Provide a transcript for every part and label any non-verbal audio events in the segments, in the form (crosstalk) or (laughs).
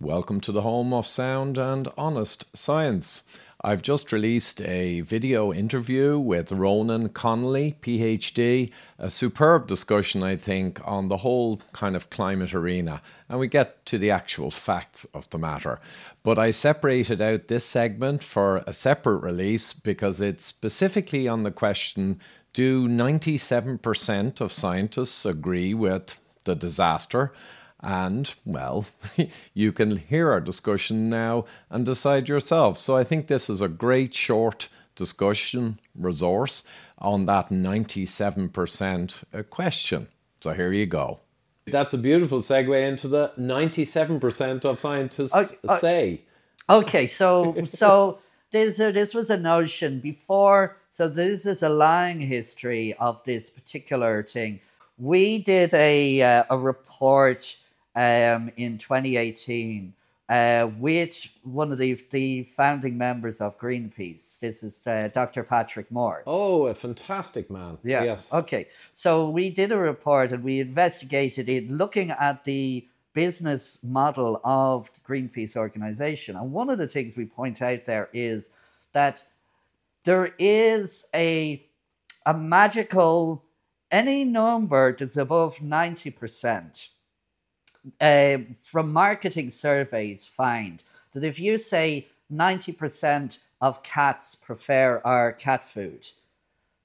Welcome to the home of sound and honest science. I've just released a video interview with Ronan Connolly, PhD, a superb discussion, I think, on the whole kind of climate arena. And we get to the actual facts of the matter. But I separated out this segment for a separate release because it's specifically on the question do 97% of scientists agree with the disaster? And, well, (laughs) you can hear our discussion now and decide yourself. So I think this is a great short discussion resource on that 97% uh, question. So here you go. That's a beautiful segue into the 97% of scientists uh, uh, say. Okay, so so (laughs) this uh, this was a notion before. So this is a long history of this particular thing. We did a uh, a report um, in 2018 uh, with one of the, the founding members of Greenpeace. This is uh, Dr. Patrick Moore. Oh, a fantastic man. Yeah. Yes. Okay. So we did a report and we investigated it looking at the business model of the Greenpeace organization. And one of the things we point out there is that there is a, a magical, any number that's above 90% uh, from marketing surveys find that if you say 90% of cats prefer our cat food,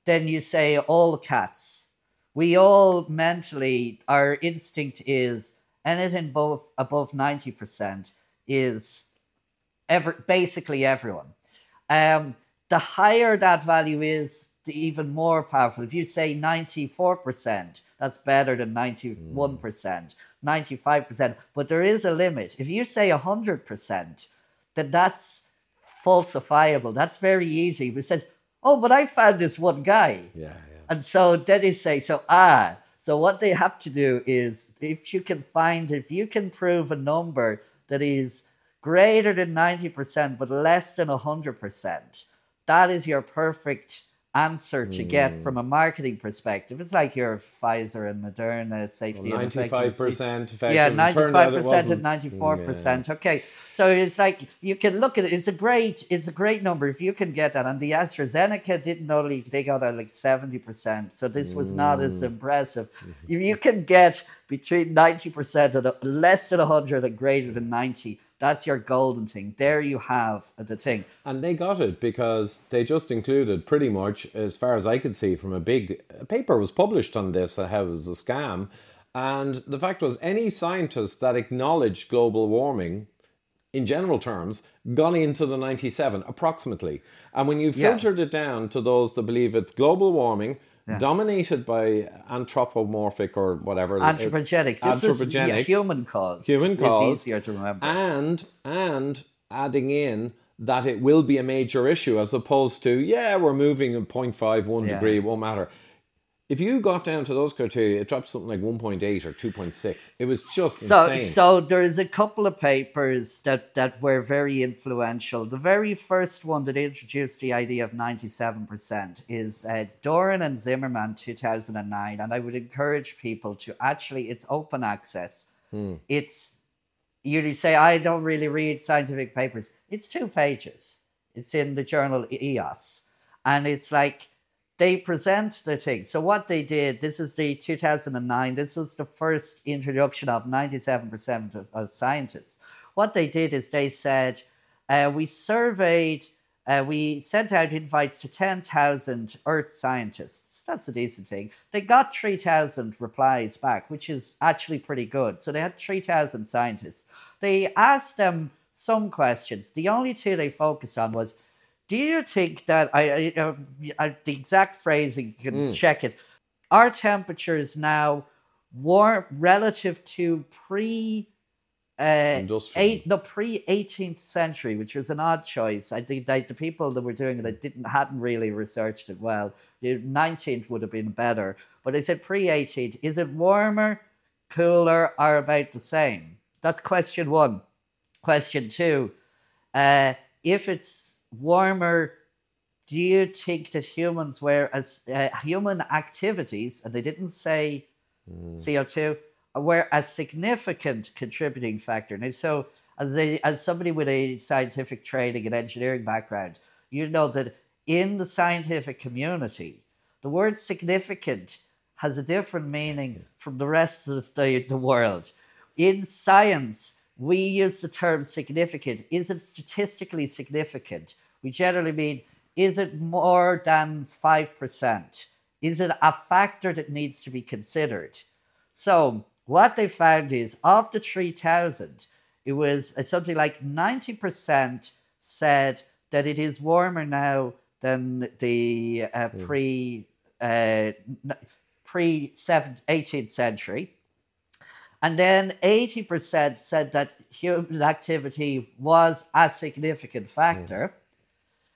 then you say all cats. We all mentally, our instinct is anything above, above 90% is ever, basically everyone. Um, the higher that value is, the even more powerful. If you say 94%, that's better than 91%. Mm. 95%, but there is a limit. If you say 100%, then that's falsifiable. That's very easy. We said, oh, but I found this one guy. Yeah, yeah. And so then they say, so ah, so what they have to do is if you can find, if you can prove a number that is greater than 90%, but less than 100%, that is your perfect answer to mm. get hmm. from a marketing perspective. It's like your Pfizer and Moderna safety. Well, Ninety-five percent effective. Yeah, ninety-five percent and ninety-four percent. Yeah. Okay, so it's like you can look at it. It's a great, it's a great number if you can get that. And the AstraZeneca didn't only they got at like seventy percent, so this was mm. not as hmm. impressive. (laughs) if you can get between ninety percent and less than hundred and greater than ninety that's your golden thing. There you have the thing. And they got it because they just included pretty much, as far as I could see, from a big a paper was published on this that was a scam. And the fact was, any scientist that acknowledged global warming in general terms, gone into the 97 approximately. And when you filtered yeah. it down to those that believe it's global warming, yeah. dominated by anthropomorphic or whatever anthropogenic. This anthropogenic, is, yeah, human cause. Human cause. It's easier to remember. And and adding in that it will be a major issue as opposed to yeah we're moving at 0.5 yeah. degree it won't matter if you got down to those criteria, it dropped something like 1.8 or 2.6. It was just so, insane. So there's a couple of papers that, that were very influential. The very first one that introduced the idea of 97% is uh, Doran and Zimmerman 2009. And I would encourage people to actually, it's open access. Hmm. It's, you say, I don't really read scientific papers. It's two pages. It's in the journal EOS. And it's like, they present the thing. So what they did, this is the 2009, this was the first introduction of 97% of, of scientists. What they did is they said, uh, we surveyed, uh, we sent out invites to 10,000 Earth scientists. That's a decent thing. They got 3,000 replies back, which is actually pretty good. So they had 3,000 scientists. They asked them some questions. The only two they focused on was, do you think that I, I, I the exact phrasing you can mm. check it? Our temperature is now warm relative to pre uh, eight, no pre 18th century, which was an odd choice. I think that the people that were doing it didn't hadn't really researched it well. The 19th would have been better, but they said pre 18th. Is it warmer, cooler, or about the same? That's question one. Question two: uh, If it's warmer do you think that humans were as uh, human activities and they didn't say mm. co2 were a significant contributing factor and so as a, as somebody with a scientific training and engineering background, you know that in the scientific community, the word significant has a different meaning from the rest of the, the world. In science, we use the term significant. Is it statistically significant? We generally mean, is it more than 5%? Is it a factor that needs to be considered? So, what they found is of the 3,000, it was uh, something like 90% said that it is warmer now than the uh, hmm. pre uh, pre 18th century. And then 80% said that human activity was a significant factor. Mm.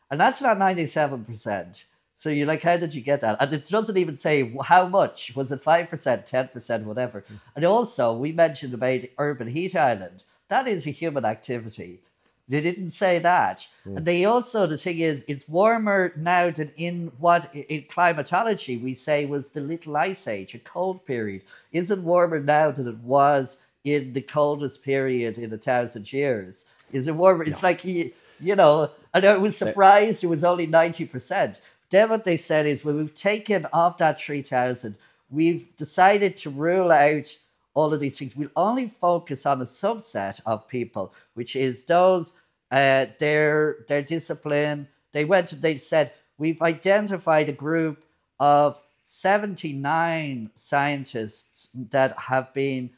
And that's not 97%. So you're like, how did you get that? And it doesn't even say how much. Was it 5%, 10%, whatever? Mm. And also, we mentioned about urban heat island. That is a human activity. They didn't say that. Mm. And they also, the thing is, it's warmer now than in what in climatology we say was the Little Ice Age, a cold period. Isn't warmer now than it was in the coldest period in a thousand years? Is it warmer? It's like, you, you know, and I was surprised it was only 90%. Then what they said is when we've taken off that 3,000, we've decided to rule out all of these things. We'll only focus on a subset of people, which is those uh, their their discipline. They went. They said we've identified a group of 79 scientists that have been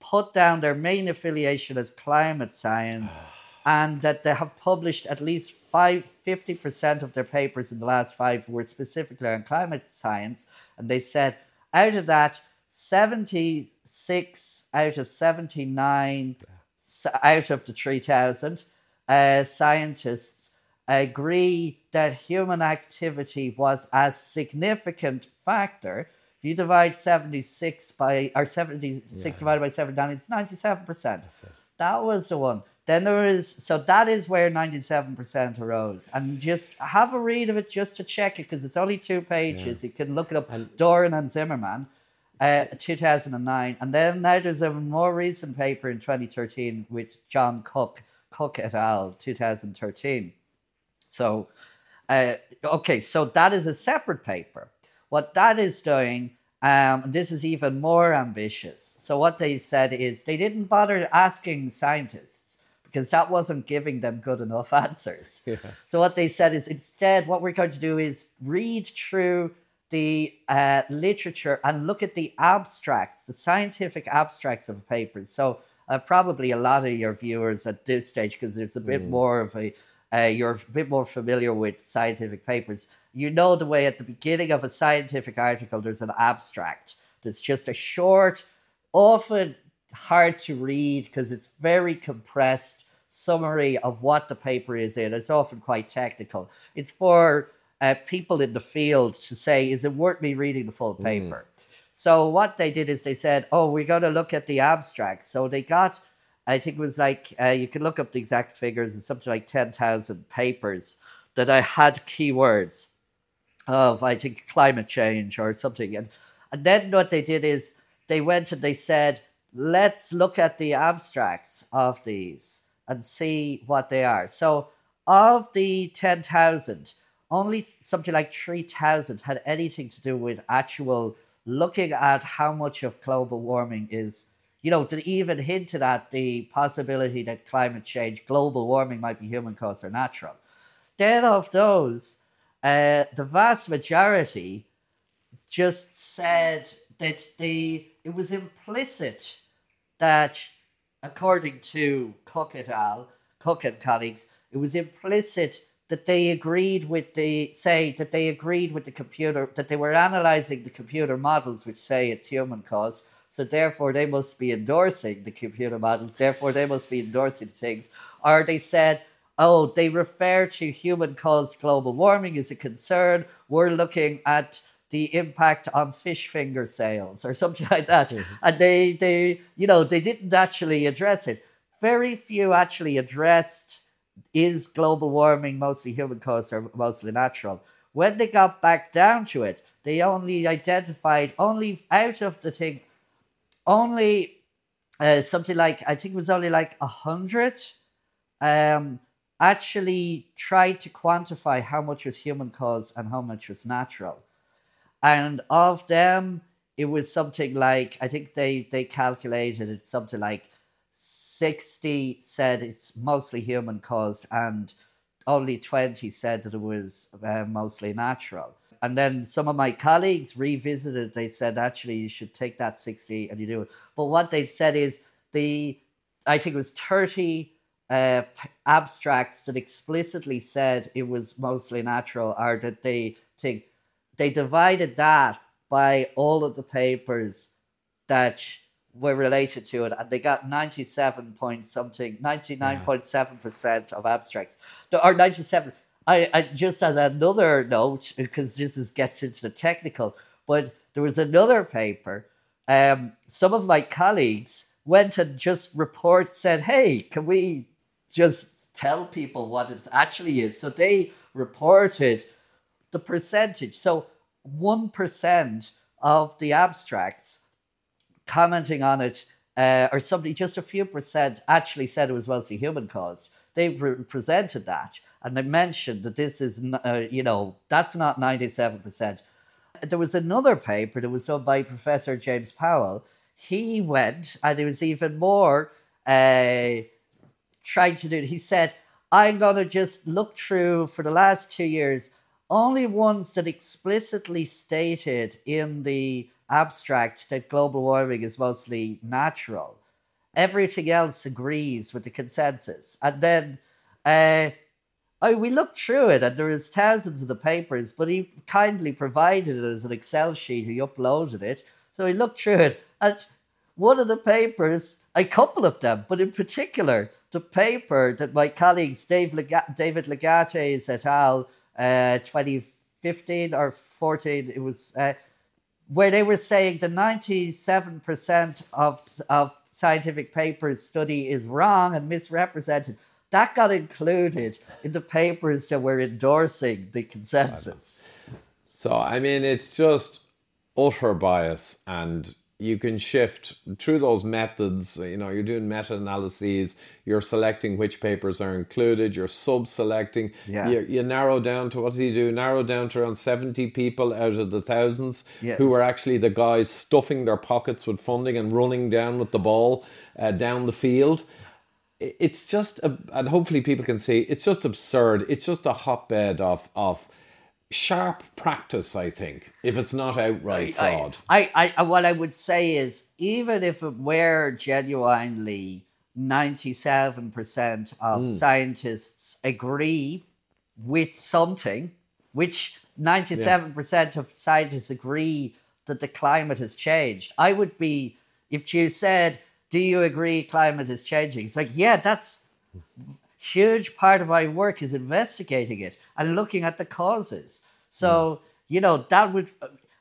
put down their main affiliation as climate science (sighs) and that they have published at least five, 50% of their papers in the last five were specifically on climate science. And they said out of that, 76 out of 79 out of the 3,000 uh, scientists agree that human activity was a significant factor. If you divide 76 by, or 76 yeah. divided by 79, it's 97%. That was the one. Then there is, so that is where 97% arose. And just have a read of it just to check it because it's only two pages. Yeah. You can look it up. And, Doran and Zimmerman uh, 2009. And then now there's a more recent paper in 2013 with John Cook, Cook et al., 2013. So, uh, okay, so that is a separate paper. What that is doing, um, this is even more ambitious. So, what they said is they didn't bother asking scientists because that wasn't giving them good enough (laughs) answers. Yeah. So, what they said is instead, what we're going to do is read through the uh, literature and look at the abstracts, the scientific abstracts of papers. So uh, probably a lot of your viewers at this stage, because it's a bit mm. more of a, uh, you're a bit more familiar with scientific papers. You know the way at the beginning of a scientific article, there's an abstract. There's just a short, often hard to read because it's very compressed summary of what the paper is in. It's often quite technical. It's for uh, people in the field to say, is it worth me reading the full hmm. paper? Mm. So what they did is they said, oh, we're going to look at the abstract. So they got, I think it was like, uh, you can look up the exact figures, it's something like 10,000 papers that I had keywords of, I think, climate change or something. And, and then what they did is they went and they said, let's look at the abstracts of these and see what they are. So of the 10,000, only something like 3,000 had anything to do with actual looking at how much of global warming is, you know, to even hint at the possibility that climate change, global warming might be human caused or natural. Then, of those, uh, the vast majority just said that the it was implicit that, according to Cook et al., Cook and colleagues, it was implicit that they agreed with the say that they agreed with the computer that they were analyzing the computer models which say it's human caused so therefore they must be endorsing the computer models therefore they must be endorsing things or they said oh they refer to human caused global warming as a concern we're looking at the impact on fish finger sales or something like that mm-hmm. and they they you know they didn't actually address it very few actually addressed is global warming mostly human caused or mostly natural? When they got back down to it, they only identified only out of the thing, only uh, something like I think it was only like a hundred, um, actually tried to quantify how much was human caused and how much was natural, and of them it was something like I think they they calculated it something like sixty said it's mostly human caused and only 20 said that it was uh, mostly natural. And then some of my colleagues revisited, they said, actually, you should take that 60 and you do it. But what they said is the, I think it was 30 uh, abstracts that explicitly said it was mostly natural, or that they think they divided that by all of the papers that were related to it, and they got 97 point something, 99.7% of abstracts, or 97. I, I just as another note, because this is, gets into the technical, but there was another paper. Um, some of my colleagues went and just report said, "Hey, can we just tell people what it actually is?" So they reported the percentage. So one percent of the abstracts commenting on it, uh, or somebody just a few percent actually said it was mostly human caused. They re- presented that and they mentioned that this is, uh, you know, that's not 97%. There was another paper that was done by Professor James Powell. He went and it was even more uh, trying to do. He said, I'm going to just look through for the last two years only ones that explicitly stated in the abstract that global warming is mostly natural. Everything else agrees with the consensus. And then uh, I, we looked through it, and there is thousands of the papers, but he kindly provided it as an Excel sheet. He uploaded it. So we looked through it, and one of the papers, a couple of them, but in particular, the paper that my colleagues Dave Lega- David Legates et al. Uh, 2015 or 14, it was uh, where they were saying the 97% of, of scientific papers study is wrong and misrepresented. That got included in the papers that were endorsing the consensus. So, I mean, it's just utter bias and you can shift through those methods. You know, you're doing meta analyses, you're selecting which papers are included, you're sub selecting. Yeah. You, you, narrow down to what do you do? Narrow down to around 70 people out of the thousands yes. who are actually the guys stuffing their pockets with funding and running down with the ball uh, down the field. It's just, a, and hopefully people can see, it's just absurd. It's just a hotbed of, of sharp practice, I think, if it's not outright fraud. I, I, I, what I would say is, even if it were genuinely 97% of mm. scientists agree with something, which 97% yeah. of scientists agree that the climate has changed, I would be, if you said, Do you agree climate is changing? It's like, yeah, that's huge part of my work is investigating it and looking at the causes. So, mm. you know, that would,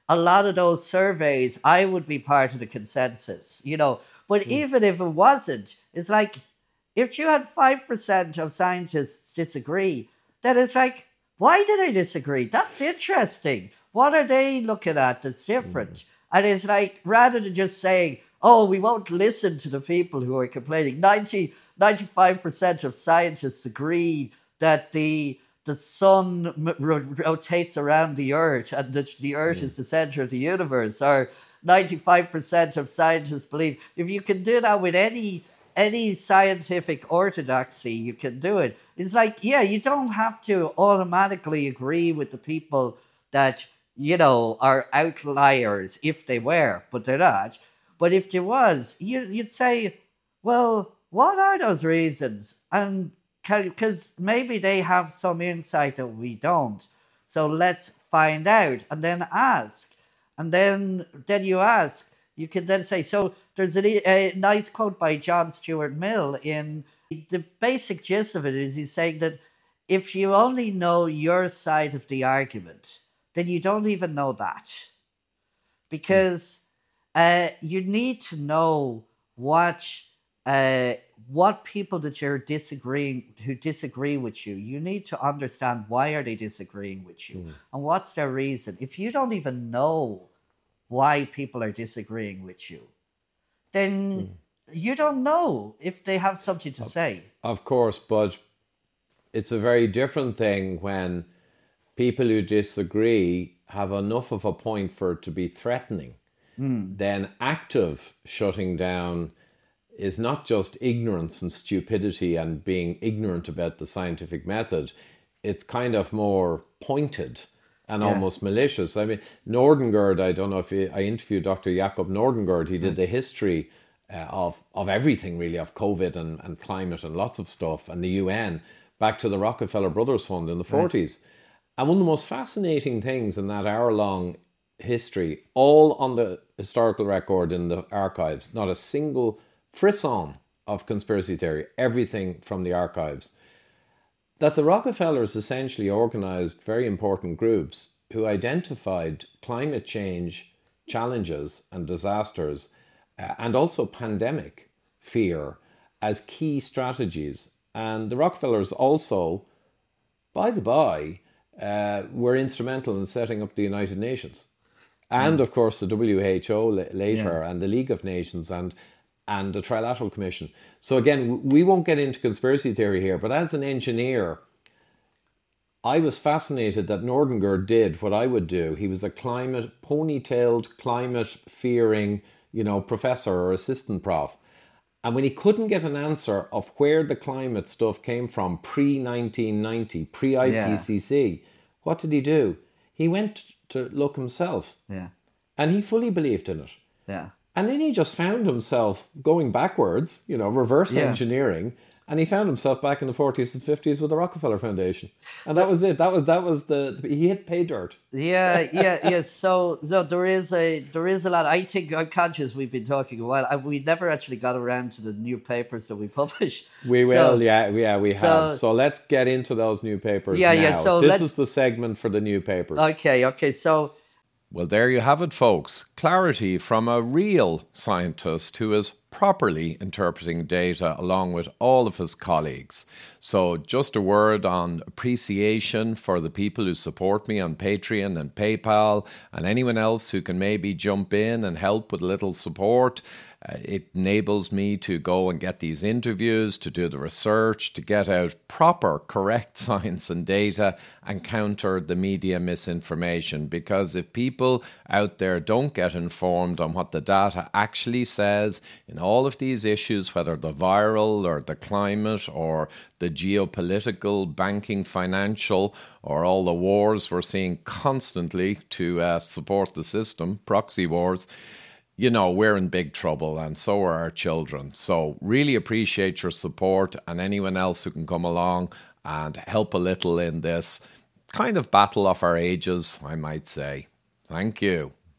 a lot of those surveys, I would be part of the consensus, you know. But mm. even if it wasn't, it's like, if you had 5% of scientists disagree, then it's like, why did they disagree? That's interesting. What are they looking at that's different? Mm. And it's like, rather than just saying, oh, we won't listen to the people who are complaining, 90, 95% of scientists agree that the the sun rotates around the earth and that the earth hmm. is the center of the universe. Or 95% of scientists believe if you can do that with any any scientific orthodoxy you can do it. It's like yeah you don't have to automatically agree with the people that you know are outliers if they were but they're not but if there was you, you'd say well what are those reasons? And because maybe they have some insight that we don't. So let's find out and then ask. And then, then you ask, you can then say, so there's a, a nice quote by John Stuart Mill in the basic gist of it is he's saying that if you only know your side of the argument, then you don't even know that. Hmm. Because uh, you need to know what uh, what people that you're disagreeing who disagree with you you need to understand why are they disagreeing with you mm. and what's their reason if you don't even know why people are disagreeing with you then mm. you don't know if they have something to say. Of course, but it's a very different thing when people who disagree have enough of a point for it to be threatening. Mm. Then active shutting down is not just ignorance and stupidity and being ignorant about the scientific method. It's kind of more pointed and yeah. almost malicious. I mean, Nordangård, I don't know if you, I interviewed Dr. Jacob Nordangård, he did mm. the history uh, of, of everything really, of COVID and, and climate and lots of stuff, and the UN, back to the Rockefeller Brothers Fund in the right. 40s. And one of the most fascinating things in that hour long history, all on the historical record in the archives, not a single frisson of conspiracy theory, everything from the archives that the Rockefellers essentially organized very important groups who identified climate change challenges and disasters uh, and also pandemic fear as key strategies. And the Rockefellers also, by the by, uh, were instrumental in setting up the United Nations. And mm. of course, the WHO later, yeah. and the League of Nations, and and the Trilateral Commission. So again, we won't get into conspiracy theory here, but as an engineer, I was fascinated that Nordangård did what I would do. He was a climate ponytailed, climate fearing, you know, professor or assistant prof. And when he couldn't get an answer of where the climate stuff came from pre 1990, pre IPCC, yeah. what did he do? He went to look himself. Yeah. And he fully believed in it. Yeah. And then he just found himself going backwards, you know, reverse yeah. engineering, and he found himself back in the 40s and 50s with the Rockefeller Foundation. And that was it. That was that was the he hit pay dirt. Yeah, (laughs) yeah, yeah. So so there is a there is a lot. I think I'm conscious we've been talking a while. and we never actually got around to the new papers that we publish. We will, so, yeah, yeah, we so, have. So let's get into those new papers. Yeah, now. yeah. So this is the segment for the new papers. Okay, okay. So well, there you have it, folks. Clarity from a real scientist who is properly interpreting data along with all of his colleagues. So, just a word on appreciation for the people who support me on Patreon and PayPal, and anyone else who can maybe jump in and help with a little support. Uh, it enables me to go and get these interviews, to do the research, to get out proper, correct (laughs) science and data and counter the media misinformation. Because if people out there don't get informed on what the data actually says in all of these issues, whether the viral or the climate or the geopolitical, banking, financial, or all the wars we're seeing constantly to uh, support the system, proxy wars you know, we're in big trouble and so are our children. So, really appreciate your support and anyone else who can come along and help a little in this kind of battle of our ages, I might say. Thank you.